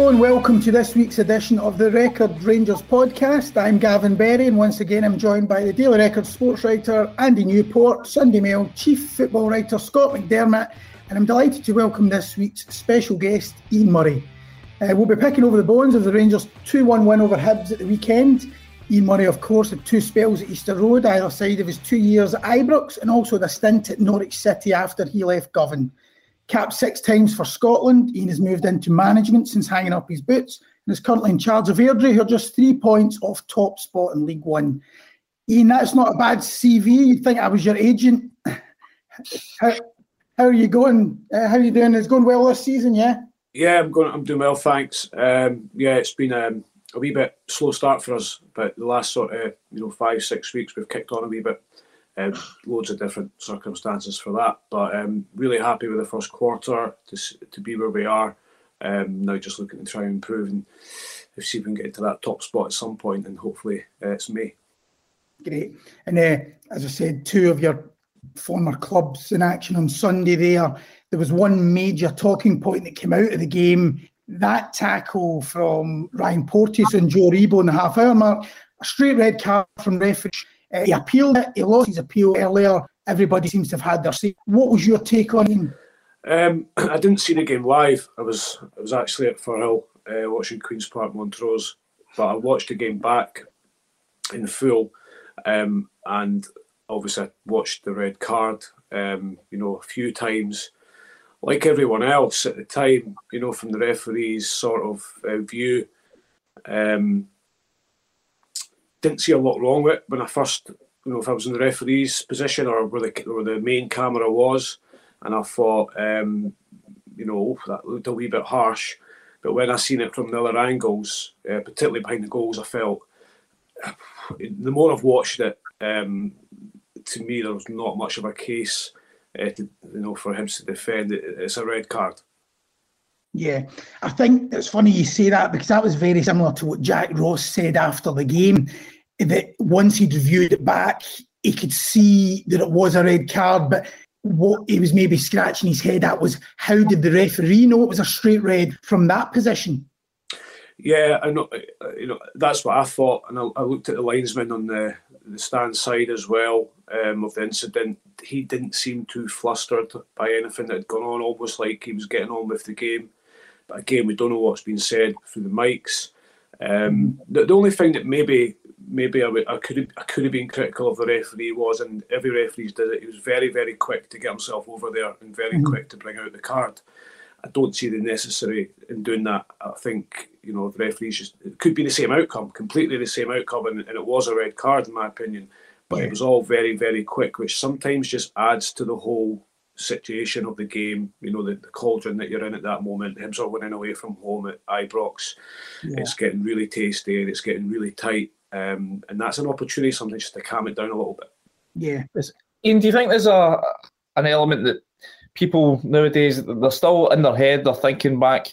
Hello and welcome to this week's edition of the Record Rangers podcast. I'm Gavin Berry and once again I'm joined by the Daily Record sports writer Andy Newport, Sunday Mail chief football writer Scott McDermott, and I'm delighted to welcome this week's special guest Ian Murray. Uh, we'll be picking over the bones of the Rangers 2 1 win over Hibs at the weekend. Ian Murray, of course, had two spells at Easter Road, either side of his two years at Ibrox, and also the stint at Norwich City after he left Govan. Capped six times for Scotland, Ian has moved into management since hanging up his boots and is currently in charge of Airdrie, who are just three points off top spot in League One. Ian, that's not a bad CV. You'd think I was your agent. how, how are you going? Uh, how are you doing? It's going well this season, yeah? Yeah, I'm going. I'm doing well, thanks. Um, yeah, it's been um, a wee bit slow start for us, but the last sort of you know five six weeks we've kicked on a wee bit. Um, loads of different circumstances for that, but um, really happy with the first quarter to to be where we are. Um, now just looking to try and improve and see if we can get to that top spot at some point, and hopefully uh, it's May. Great, and uh, as I said, two of your former clubs in action on Sunday. There, there was one major talking point that came out of the game. That tackle from Ryan Porteous and Joe Aribo in the half hour mark, a straight red card from referee uh, he appealed it. He lost his appeal earlier. Everybody seems to have had their say. What was your take on him? Um, I didn't see the game live. I was I was actually at Firhill uh, watching Queens Park Montrose, but I watched the game back in full, um, and obviously I watched the red card. Um, you know, a few times, like everyone else at the time. You know, from the referee's sort of uh, view. Um, didn't see a lot wrong with it when I first, you know, if I was in the referee's position or where the where the main camera was, and I thought, um, you know, that looked a wee bit harsh. But when I seen it from the other angles, uh, particularly behind the goals, I felt the more I've watched it, um, to me there was not much of a case, uh, to, you know, for him to defend. It, it's a red card. Yeah, I think it's funny you say that because that was very similar to what Jack Ross said after the game. That once he'd reviewed it back, he could see that it was a red card, but what he was maybe scratching his head at was how did the referee know it was a straight red from that position? Yeah, I know. You know that's what I thought, and I, I looked at the linesman on the the stand side as well um, of the incident. He didn't seem too flustered by anything that had gone on, almost like he was getting on with the game. But again, we don't know what's been said through the mics. Um, the, the, only thing that maybe maybe I, w- I could have, I could have been critical of the referee was, and every referee did it. He was very very quick to get himself over there and very mm-hmm. quick to bring out the card. I don't see the necessary in doing that. I think you know the referees just it could be the same outcome, completely the same outcome, and, and it was a red card in my opinion. But yeah. it was all very very quick, which sometimes just adds to the whole situation of the game, you know, the, the cauldron that you're in at that moment. Hibs are winning away from home at Ibrox. Yeah. It's getting really tasty and it's getting really tight. Um, and that's an opportunity sometimes just to calm it down a little bit. Yeah. Ian, do you think there's a an element that people nowadays they're still in their head, they're thinking back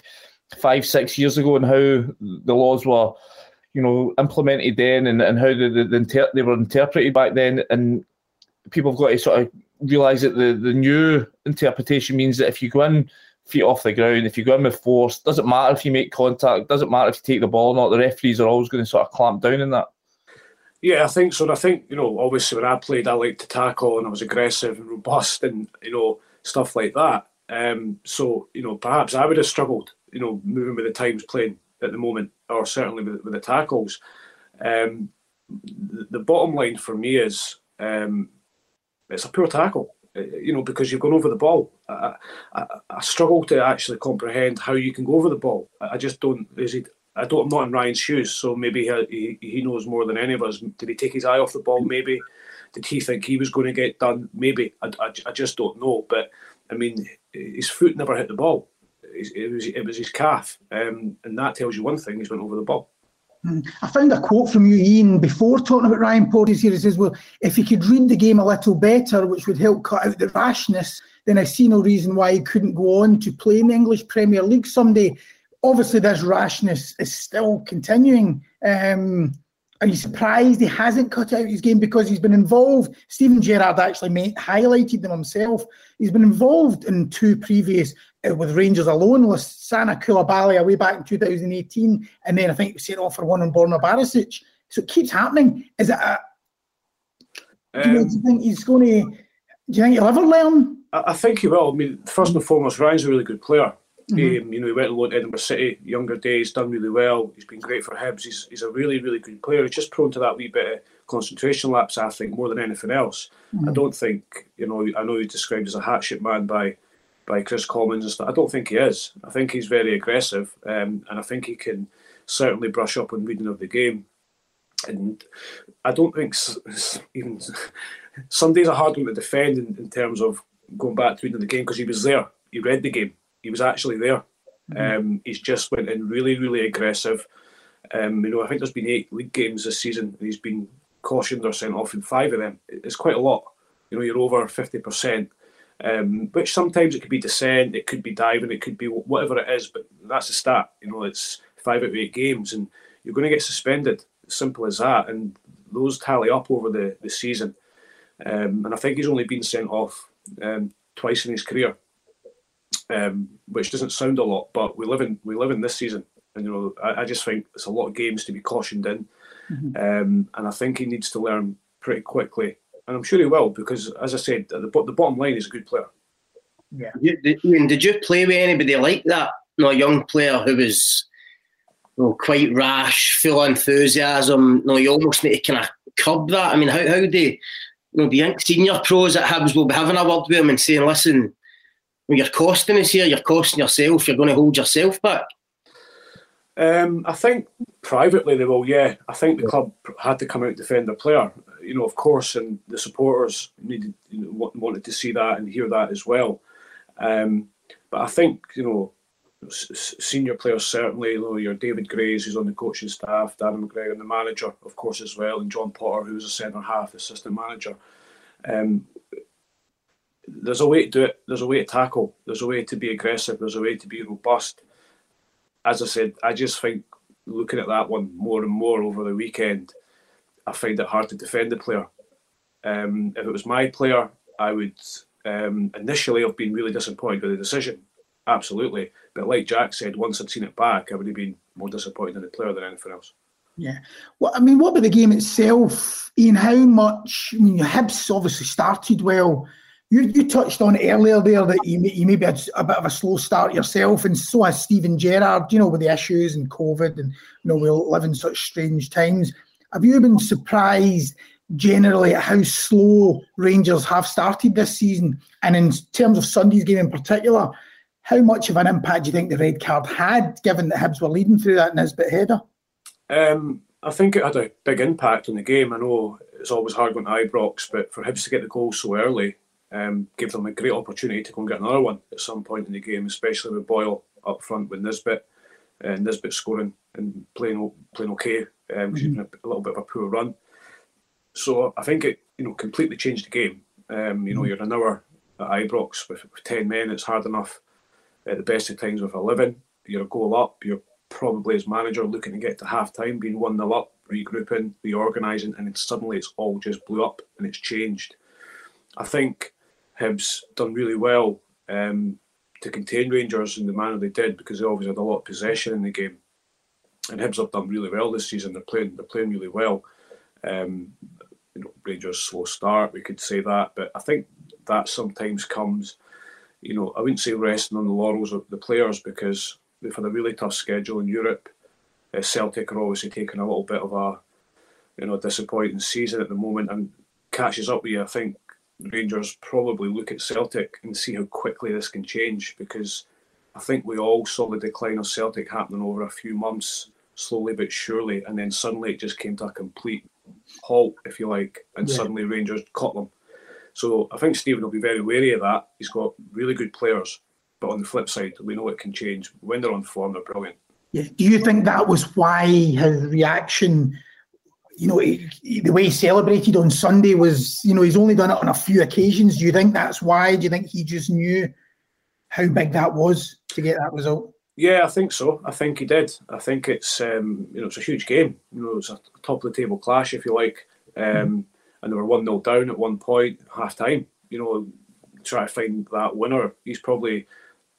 five, six years ago and how the laws were, you know, implemented then and, and how the, the, the inter- they were interpreted back then and people have got to sort of realise that the, the new interpretation means that if you go in feet off the ground, if you go in with force, doesn't matter if you make contact, doesn't matter if you take the ball or not, the referees are always going to sort of clamp down in that. Yeah, I think so. And I think, you know, obviously when I played, I liked to tackle and I was aggressive and robust and, you know, stuff like that. Um, so, you know, perhaps I would have struggled, you know, moving with the times playing at the moment, or certainly with, with the tackles. Um, the, the, bottom line for me is um, it's a poor tackle. Uh, you know, because you've gone over the ball. I, I, I, struggle to actually comprehend how you can go over the ball. I just don't. Is he? I don't. I'm not in Ryan's shoes, so maybe he, he knows more than any of us. Did he take his eye off the ball? Maybe. Did he think he was going to get done? Maybe. I, I, I just don't know. But I mean, his foot never hit the ball. It was it was his calf, um, and that tells you one thing: he's went over the ball. Hmm. I found a quote from you, Ian, before talking about Ryan Porteous here. He says, Well, if he could read the game a little better, which would help cut out the rashness, then I see no reason why he couldn't go on to play in the English Premier League someday. Obviously, this rashness is still continuing. Um, are you surprised he hasn't cut out his game because he's been involved? Steven Gerrard actually highlighted them himself. He's been involved in two previous with Rangers alone. Lassana Coulibaly away back in 2018, and then I think he sent off for one on Borna Barisic. So it keeps happening. Is it a, um, do, you, do, you, think he's going to? Do you think he'll ever learn? I, think he will. I mean, first and foremost, Ryan's a really good player. Mm-hmm. Um, you know, he went to Edinburgh City, younger days, done really well. He's been great for Hibs. He's, he's a really, really good player. He's just prone to that wee bit of concentration lapse, I think, more than anything else. Mm-hmm. I don't think, you know, I know he's described as a hatship man by by Kris Commons and stuff. I don't think he is. I think he's very aggressive, um, and I think he can certainly brush up on reading of the game. And I don't think even some days are hard one to defend in, in, terms of going back to reading the game because he was there. He read the game. He was actually there. Mm-hmm. Um, he's just went in really, really aggressive. Um, you know, I think there's been eight league games this season, and he's been cautioned or sent off in five of them. It's quite a lot. You know, you're over fifty percent, um, which sometimes it could be descent, it could be diving, it could be whatever it is. But that's the stat. You know, it's five out of eight games, and you're going to get suspended. Simple as that. And those tally up over the the season. Um, and I think he's only been sent off um, twice in his career, um, which doesn't sound a lot, but we live in we live in this season, and you know I, I just think it's a lot of games to be cautioned in, mm-hmm. Um, and I think he needs to learn pretty quickly, and I'm sure he will because, as I said, the, the bottom line is a good player. Yeah. You, did, did you play with anybody like that? No, a young player who was you know, quite rash, full enthusiasm. no, you almost need to kind of curb that. I mean, how how do you know, do you think senior pros at Hibs will be having a word with him and saying, listen, you're costing us here, you're costing yourself, you're going to hold yourself back? Um, I think privately they will, yeah. I think the club had to come out and defend their player, you know, of course, and the supporters needed, wanted to see that and hear that as well. Um, but I think, you know, senior players certainly, you know, your David Grays, who's on the coaching staff, Darren McGregor, and the manager, of course, as well, and John Potter, who's a centre half assistant manager. Um, there's a way to do it. There's a way to tackle. There's a way to be aggressive. There's a way to be robust. As I said, I just think looking at that one more and more over the weekend, I find it hard to defend the player. Um, if it was my player, I would um, initially have been really disappointed with the decision absolutely. But like Jack said, once I'd seen it back, I would have been more disappointed in the player than anything else. Yeah. Well, I mean, what about the game itself? Ian, how much? I mean, Hibs obviously started well. You, you touched on earlier there that you, you maybe had a bit of a slow start yourself, and so has Steven Gerrard, you know, with the issues and COVID, and, you know, we live in such strange times. Have you been surprised generally at how slow Rangers have started this season? And in terms of Sunday's game in particular, how much of an impact do you think the red card had, given that Hibs were leading through that Nisbet header? Um, I think it had a big impact on the game. I know it's always hard going to Ibrox, but for Hibs to get the goal so early um, gave them a great opportunity to go and get another one at some point in the game, especially with Boyle up front with Nisbet. Uh, Nisbet scoring and playing playing okay um, mm-hmm. a, a, little bit of a poor run. So I think it you know completely changed the game. Um, you know, mm-hmm. you're an hour at Ibrox with, with ten men. It's hard enough at the best of times with 11. You're a goal up. You're probably as manager looking to get to half time, being 1 0 up, regrouping, reorganising, and then suddenly it's all just blew up and it's changed. I think Hibs done really well um, to contain Rangers in the manner they did because they always had a lot of possession in the game. And Hibs have done really well this season. They're playing. They're playing really well. Um, you know, Rangers slow start. We could say that, but I think that sometimes comes you know, I wouldn't say resting on the laurels of the players because they've had a really tough schedule in Europe. Uh, Celtic are obviously taking a little bit of a, you know, disappointing season at the moment and catches up with you. I think Rangers probably look at Celtic and see how quickly this can change because I think we all saw the decline of Celtic happening over a few months, slowly but surely, and then suddenly it just came to a complete halt, if you like, and yeah. suddenly Rangers caught them. So I think Steven will be very wary of that. He's got really good players, but on the flip side, we know it can change. When they're on form, they're brilliant. Yeah. Do you think that was why his reaction? You know, he, the way he celebrated on Sunday was, you know, he's only done it on a few occasions. Do you think that's why? Do you think he just knew how big that was to get that result? Yeah, I think so. I think he did. I think it's um, you know it's a huge game. You know, it's a top of the table clash, if you like. Um, mm and they were 1 0 down at one point, half time. You know, try to find that winner. He's probably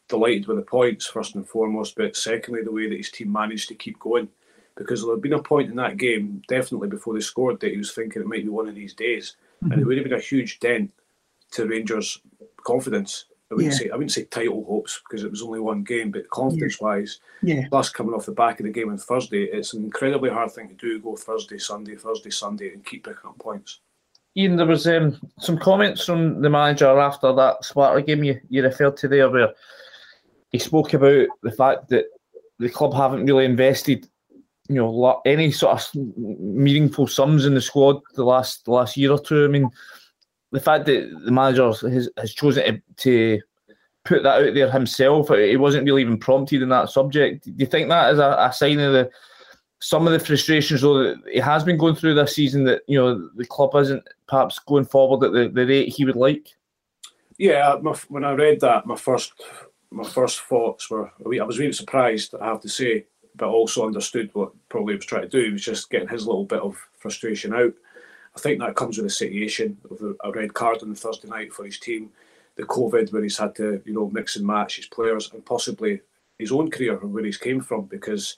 delighted with the points first and foremost, but secondly the way that his team managed to keep going. Because there had been a point in that game, definitely before they scored, that he was thinking it might be one of these days, mm-hmm. and it would have been a huge dent to Rangers' confidence. I wouldn't yeah. say I wouldn't say title hopes because it was only one game, but confidence wise, yeah. plus coming off the back of the game on Thursday, it's an incredibly hard thing to do. Go Thursday, Sunday, Thursday, Sunday, and keep picking up points. Ian, there was um, some comments from the manager after that Sparta game you, you referred to there, where he spoke about the fact that the club haven't really invested, you know, any sort of meaningful sums in the squad the last the last year or two. I mean, the fact that the manager has, has chosen to, to put that out there himself, he wasn't really even prompted in that subject. Do you think that is a, a sign of the some of the frustrations though that he has been going through this season that you know the club isn't perhaps going forward at the, the rate he would like. Yeah, my, when I read that, my first my first thoughts were I was really surprised, I have to say, but also understood what probably he was trying to do. He was just getting his little bit of frustration out. I think that comes with a situation of a red card on the Thursday night for his team, the COVID where he's had to you know mix and match his players and possibly his own career and where he's came from because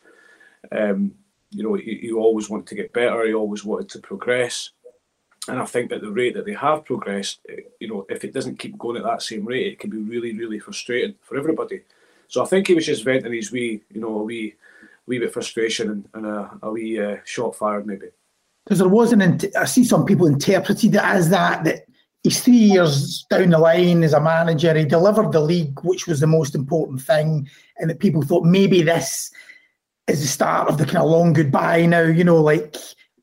um, you know, he, he always wanted to get better. He always wanted to progress. And I think at the rate that they have progressed, eh, you know, if it doesn't keep going at that same rate, it can be really, really frustrating for everybody. So I think he was just venting his wee, you know, a wee, wee bit frustration and, and a, a wee uh, shot fired maybe. Because there wasn't, I see some people interpreted it as that that he's three years down the line as a manager. He delivered the league, which was the most important thing, and that people thought maybe this is the start of the kind of long goodbye now. You know, like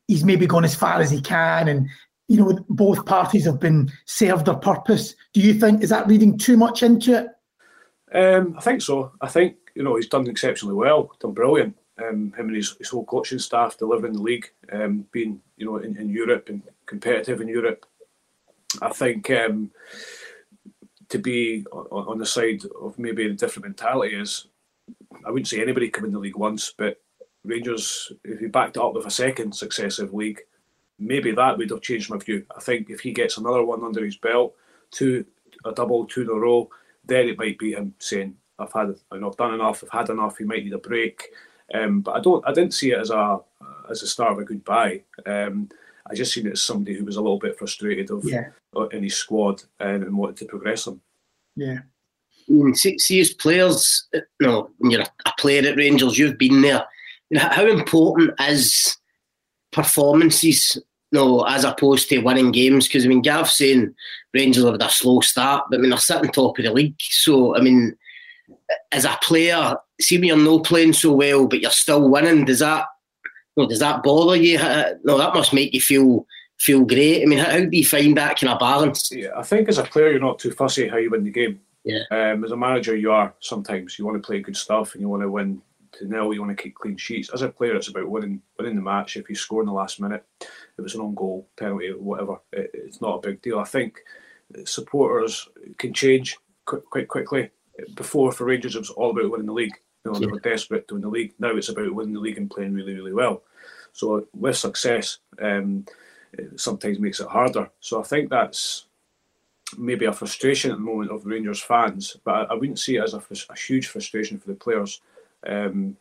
he's maybe gone as far as he can, and you know both parties have been served their purpose. Do you think is that reading too much into it? Um, I think so. I think you know he's done exceptionally well, done brilliant. Um, him and his, his, whole coaching staff delivering the league, um, being you know in, in, Europe and competitive in Europe. I think um, to be on, on, the side of maybe a different mentality is I wouldn't say anybody come in the league once, but Rangers, if he backed it up with a second successive league, maybe that would have changed my view. I think if he gets another one under his belt, two a double, two in a row, then it might be him saying, "I've had, I've done enough. I've had enough. He might need a break." Um, but I don't, I didn't see it as a as a start of a goodbye. Um, I just seen it as somebody who was a little bit frustrated of yeah. in his squad and, and wanted to progress them. Yeah, see, see as players, you know, when you're a player at Rangers, you've been there. how important is performances, you know, as opposed to winning games? Because I mean, Gav's saying Rangers have had a slow start, but I mean they're sitting top of the league. So I mean, as a player, see when you're not playing so well, but you're still winning, does that, you know, does that bother you? No, that must make you feel feel great. I mean, how, how do you find that kind of balance? Yeah, I think as a player, you're not too fussy how you win the game. Yeah. Um, as a manager, you are sometimes. You want to play good stuff and you want to win to nil. You want to keep clean sheets. As a player, it's about winning winning the match. If you score in the last minute, if it's an own goal, penalty, whatever, it, it's not a big deal. I think supporters can change quite, quite quickly. Before for Rangers, it was all about winning the league. You know, they were desperate to win the league. Now it's about winning the league and playing really, really well. So with success, um, it sometimes makes it harder. So I think that's maybe a frustration at the moment of Rangers fans, but I, I wouldn't see it as a, a, huge frustration for the players. Um,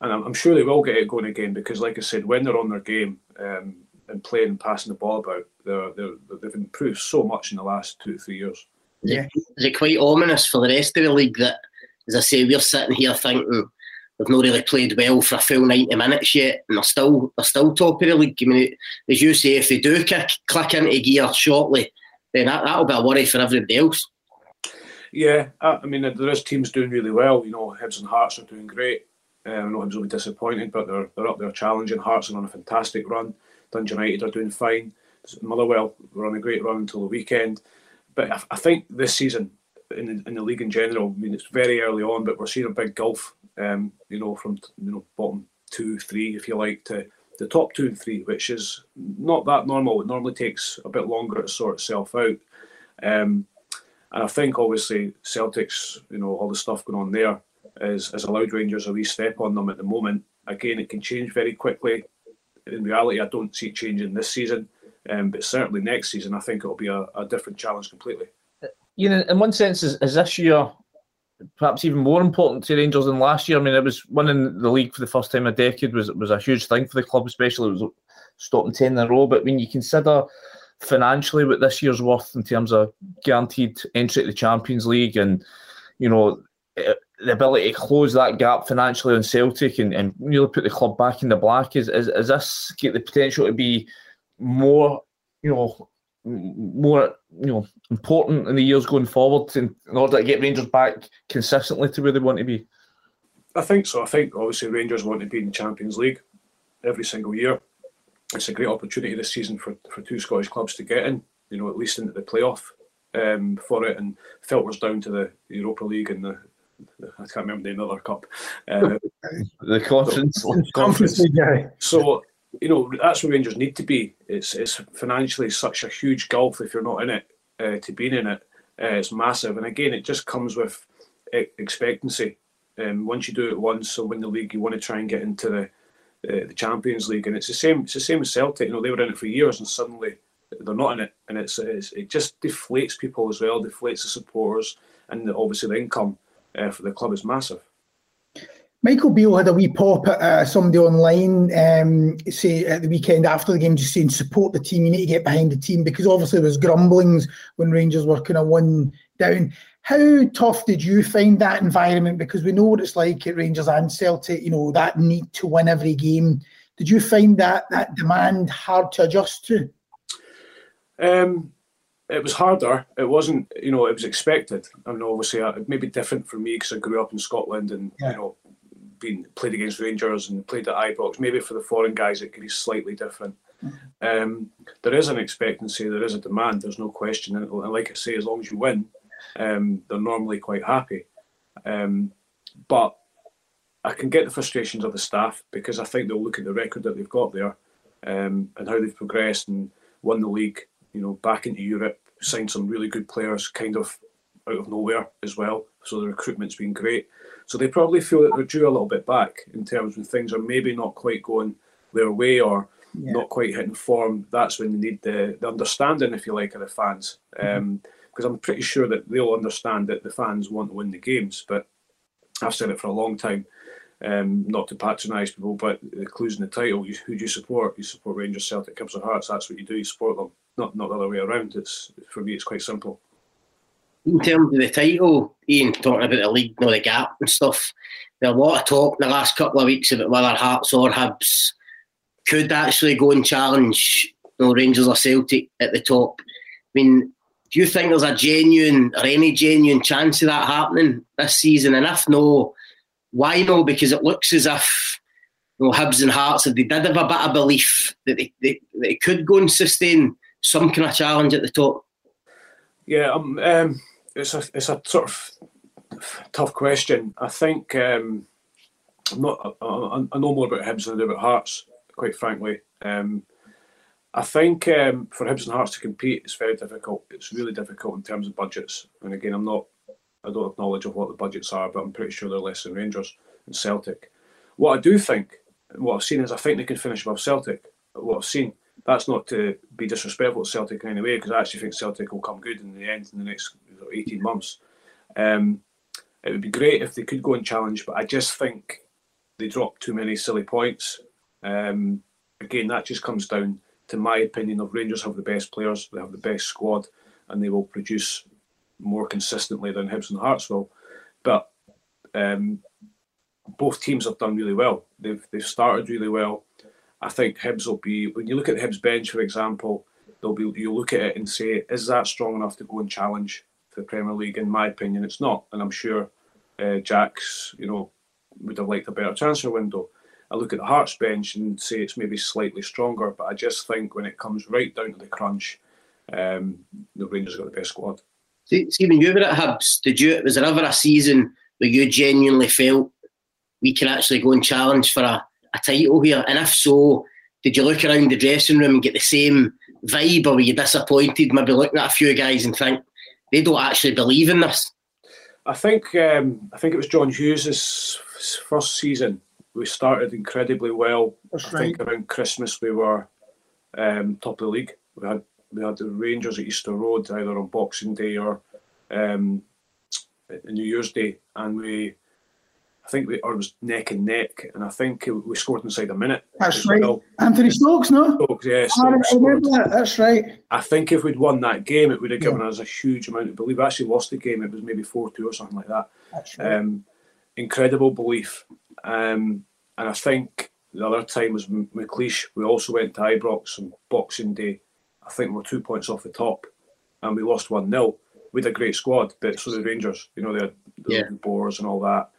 and I'm, I'm, sure they will get it going again because, like I said, when they're on their game um, and playing and passing the ball about, they're, they're, they've improved so much in the last two three years. Yeah. Is it quite ominous for the rest of the league that, as I say, we're sitting here thinking they've not really played well for a full 90 minutes yet and they're still they're still top of the league. I mean, as you say, if they do kick, click into gear shortly, then that, that'll be a worry for everybody else. Yeah, I mean, there is teams doing really well. You know, Hibs and Hearts are doing great. Um, I know Hibs will be disappointed, but they're, they're up there challenging. Hearts are on a fantastic run. Dundee United are doing fine. Motherwell were on a great run until the weekend. But I, I think this season, in the, in the league in general, I mean, it's very early on, but we're seeing a big gulf, um, you know, from you know bottom two, three, if you like, to the top two and three, which is not that normal. It normally takes a bit longer to sort itself out. Um, and I think obviously Celtics, you know, all the stuff going on there is has allowed Rangers a wee step on them at the moment. Again, it can change very quickly. In reality, I don't see it changing this season, um, but certainly next season, I think it'll be a, a different challenge completely. You know, in one sense, is, is this year perhaps even more important to Rangers than last year. I mean, it was winning the league for the first time a decade was was a huge thing for the club, especially it was stopping ten in a row. But when you consider financially what this year's worth in terms of guaranteed entry to the Champions League and you know eh, the ability to close that gap financially on Celtic and, and really put the club back in the black is, is, is this get the potential to be more you know more you know important in the years going forward in, in order to get Rangers back consistently to where they want to be? I think so. I think obviously Rangers want to be in the Champions League every single year. It's a great opportunity this season for, for two Scottish clubs to get in, you know, at least into the playoff um, for it, and filters down to the Europa League and the, the I can't remember the other cup. Uh, the conference, so, conference league. Yeah. So you know that's where Rangers need to be. It's it's financially such a huge gulf if you're not in it uh, to being in it. Uh, it's massive, and again, it just comes with expectancy. Um, once you do it once, so win the league, you want to try and get into the uh, the Champions League, and it's the same. It's the same as Celtic. You know, they were in it for years, and suddenly they're not in it, and it's, it's it just deflates people as well, deflates the supporters, and obviously the income uh, for the club is massive. Michael Beale had a wee pop at uh, somebody online, um, say at the weekend after the game, just saying support the team. You need to get behind the team because obviously there was grumblings when Rangers were kind of one down. How tough did you find that environment? Because we know what it's like at Rangers and Celtic. You know that need to win every game. Did you find that that demand hard to adjust to? Um, it was harder. It wasn't, you know, it was expected. I mean, obviously, uh, it may be different for me because I grew up in Scotland and yeah. you know been played against Rangers and played at Ibrox. Maybe for the foreign guys, it could be slightly different. Um, there is an expectancy, there is a demand. There's no question. And like I say, as long as you win, um, they're normally quite happy. Um, but I can get the frustrations of the staff because I think they'll look at the record that they've got there um, and how they've progressed and won the league. You know, back into Europe, signed some really good players, kind of out of nowhere as well. So the recruitment's been great. So they probably feel that they're due a little bit back in terms when things are maybe not quite going their way or yeah. not quite hitting form. That's when they need the, the understanding, if you like, of the fans. Because mm-hmm. um, I'm pretty sure that they'll understand that the fans want to win the games. But I've said it for a long time. Um, not to patronise people, but the clues in the title. You, who do you support? You support Rangers, Celtic, Hibs or Hearts. That's what you do. You support them, not not the other way around. It's for me, it's quite simple in terms of the title, Ian talking about the league, you know, the gap and stuff. There's a lot of talk in the last couple of weeks about whether Hearts or Hibs could actually go and challenge you know, Rangers or Celtic at the top. I mean, do you think there's a genuine or any genuine chance of that happening this season? And if no, why no? Because it looks as if you know, Hibs and Hearts, if they did have a bit of belief that they, they, they could go and sustain some kind of challenge at the top. Yeah, um, um it's a it's a sort of tough question. I think um, I'm not. I, I, know more about Hibs than I do about Hearts. Quite frankly, um, I think um, for Hibs and Hearts to compete, it's very difficult. It's really difficult in terms of budgets. And again, I'm not. I don't have knowledge of what the budgets are, but I'm pretty sure they're less than Rangers and Celtic. What I do think, what I've seen is, I think they can finish above Celtic. What I've seen, that's not to be disrespectful to Celtic in any way, because I actually think Celtic will come good in the end in the next 18 months. Um, it would be great if they could go and challenge, but I just think they dropped too many silly points. Um, again, that just comes down to my opinion of Rangers have the best players, they have the best squad, and they will produce more consistently than Hibs and Hearts will. But um, both teams have done really well. They've they've started really well. I think Hibs will be when you look at Hibs bench, for example, they'll be you look at it and say, is that strong enough to go and challenge the Premier League? In my opinion, it's not, and I'm sure uh, Jack's you know would have liked a better transfer window. I look at the Hearts bench and say it's maybe slightly stronger, but I just think when it comes right down to the crunch, um, the Rangers got the best squad. See, when you were at Hibs, did you? Was there ever a season where you genuinely felt we can actually go and challenge for a, a title here? And if so, did you look around the dressing room and get the same vibe, or were you disappointed? Maybe looking at a few guys and think they don't actually believe in this. I think um, I think it was John Hughes's first season. We started incredibly well. That's I right. think around Christmas we were um, top of the league. We had we had the Rangers at Easter Road either on Boxing Day or um, New Year's Day, and we I think we or it was neck and neck, and I think we scored inside a minute. That's right. Well. Anthony Stokes, no? Stokes, yeah. Stokes I remember that. That's right. I think if we'd won that game, it would have given yeah. us a huge amount of belief. We actually lost the game; it was maybe four two or something like that. That's right. Um, incredible belief, um, and I think the other time was McLeish. We also went to Ibrox on Boxing Day. I think we were two points off the top, and we lost one 0 We had a great squad, but so the Rangers. You know, they had the yeah. Boers and all that.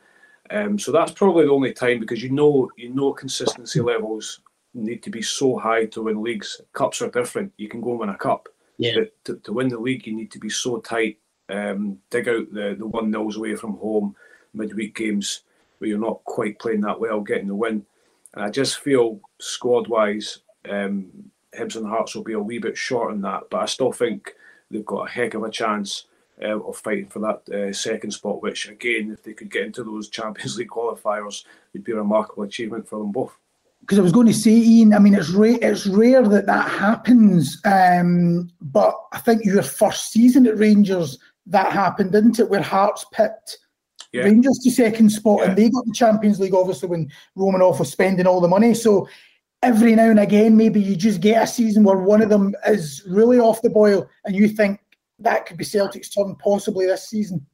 Um, so that's probably the only time because you know you know consistency levels need to be so high to win leagues. Cups are different. You can go and win a cup. Yeah. But to, to win the league, you need to be so tight. Um, dig out the the one nils away from home, midweek games where you're not quite playing that well, getting the win. And I just feel squad wise, um, Hibs and Hearts will be a wee bit short on that. But I still think they've got a heck of a chance uh, of fighting for that uh, second spot, which again, if they could get into those Champions League qualifiers, would be a remarkable achievement for them both. Because I was going to say, Ian, I mean, it's rare, it's rare that that happens, um, but I think your first season at Rangers, that happened, didn't it? Where Hearts picked yeah. Rangers to second spot, yeah. and they got the Champions League, obviously, when Romanov was spending all the money. So every now and again, maybe you just get a season where one of them is really off the boil, and you think, that could be Celtic's turn possibly this season.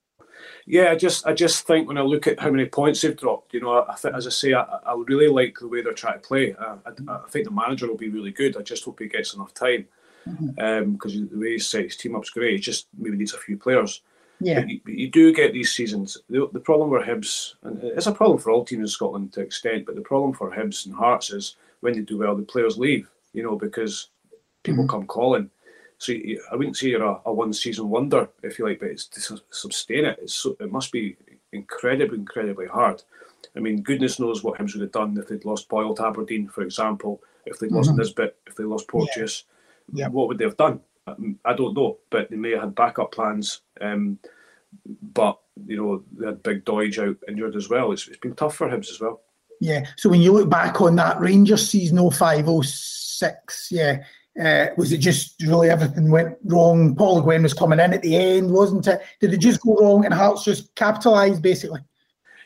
Yeah, I just I just think when I look at how many points they've dropped, you know, I think as I say, I, I really like the way they're trying to play. I, I, I, think the manager will be really good. I just hope he gets enough time because mm-hmm. um, the way he set his team up's great. He just maybe needs a few players. Yeah, but you, you, do get these seasons. The, the problem with Hibs, and it's a problem for all teams in Scotland to extent, but the problem for Hibs and Hearts is when they do well, the players leave. You know, because people mm-hmm. come calling so I wouldn't say you're a, a one season wonder, if you like, but it's to sustain it. It's so, it must be incredibly, incredibly hard. I mean, goodness knows what Hibs would have done if they'd lost Boyle to Aberdeen, for example, if they'd lost mm-hmm. Nisbet, if they lost Porteous. Yeah. Yeah. What would they have done? I don't know, but they may have had backup plans. Um, but you know, they had Big Doidge out injured as well. It's, it's been tough for Hibs as well. Yeah. So when you look back on that Rangers season 05 06, yeah, uh, was it just really everything went wrong? Paul Le Guen was coming in at the end, wasn't it? Did it just go wrong and Hearts just capitalised basically?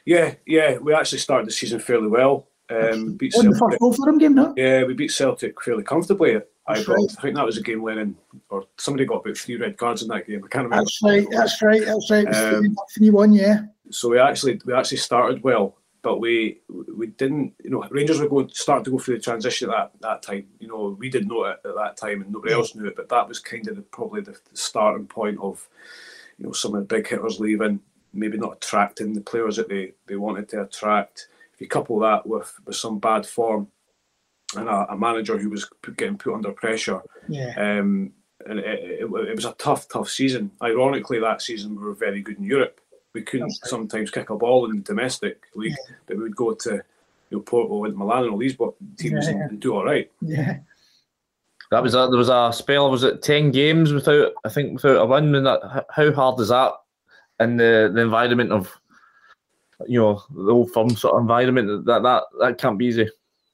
Yeah, yeah. We actually started the season fairly well. Um, beat Celtic. the first goal for them game, no? Yeah, we beat Celtic fairly comfortably. I, right. I think that was a game winning, or somebody got about three red cards in that game. I can't remember. That's right. That's right. That's right. Um, three one, yeah. So we actually we actually started well but we we didn't. You know, Rangers were going to start to go through the transition at that, that time. You know, we didn't know it at that time, and nobody else knew it. But that was kind of the, probably the, the starting point of, you know, some of the big hitters leaving, maybe not attracting the players that they, they wanted to attract. If you couple that with with some bad form, and a, a manager who was getting put under pressure, yeah. Um, and it, it, it was a tough, tough season. Ironically, that season we were very good in Europe we couldn't right. sometimes kick a ball in the domestic league, yeah. but we would go to you know, Porto and Milan and all these teams yeah. and do all right. Yeah. That was a, there was a spell. Was it ten games without? I think without a win. And that how hard is that in the, the environment of you know the old firm sort of environment? That that that can't be easy.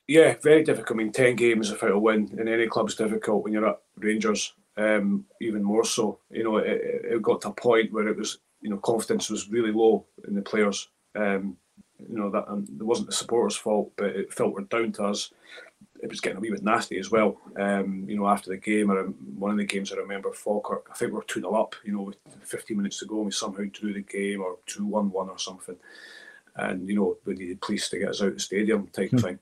Yeah, very difficult. I mean, ten games without a win in any club is difficult when you're at Rangers. Um, even more so, you know, it, it got to a point where it was you know, confidence was really low in the players. Um, you know that and it wasn't the supporters' fault, but it filtered down to us. It was getting a wee bit nasty as well. Um, you know, after the game, or one of the games I remember, Falkirk. I think we were two 0 up. You know, with 15 minutes to go, and we somehow drew the game, or two one one or something. And you know, we needed police to get us out of the stadium, type mm. thing.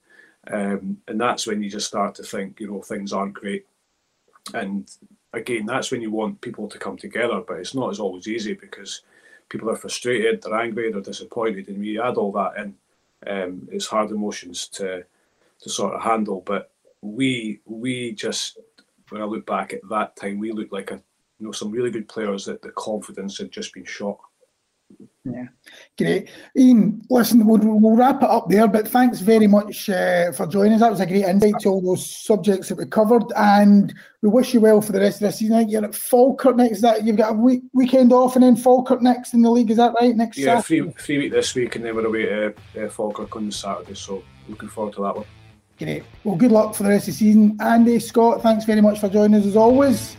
Um, and that's when you just start to think, you know, things aren't great. And again, that's when you want people to come together, but it's not as always easy because people are frustrated, they're angry, they're disappointed, and we add all that in. Um, it's hard emotions to to sort of handle, but we we just when I look back at that time, we looked like a you know some really good players that the confidence had just been shot. Yeah, great. Ian, listen, we'll, we'll wrap it up there, but thanks very much uh, for joining us. That was a great insight to all those subjects that we covered, and we wish you well for the rest of the season. You're at Falkirk next. That you've got a week, weekend off, and then Falkirk next in the league. Is that right? Next week. yeah, Saturday? free week this week, and then we're away to uh, Falkirk on Saturday. So looking forward to that one. Great. Well, good luck for the rest of the season, Andy Scott. Thanks very much for joining us as always.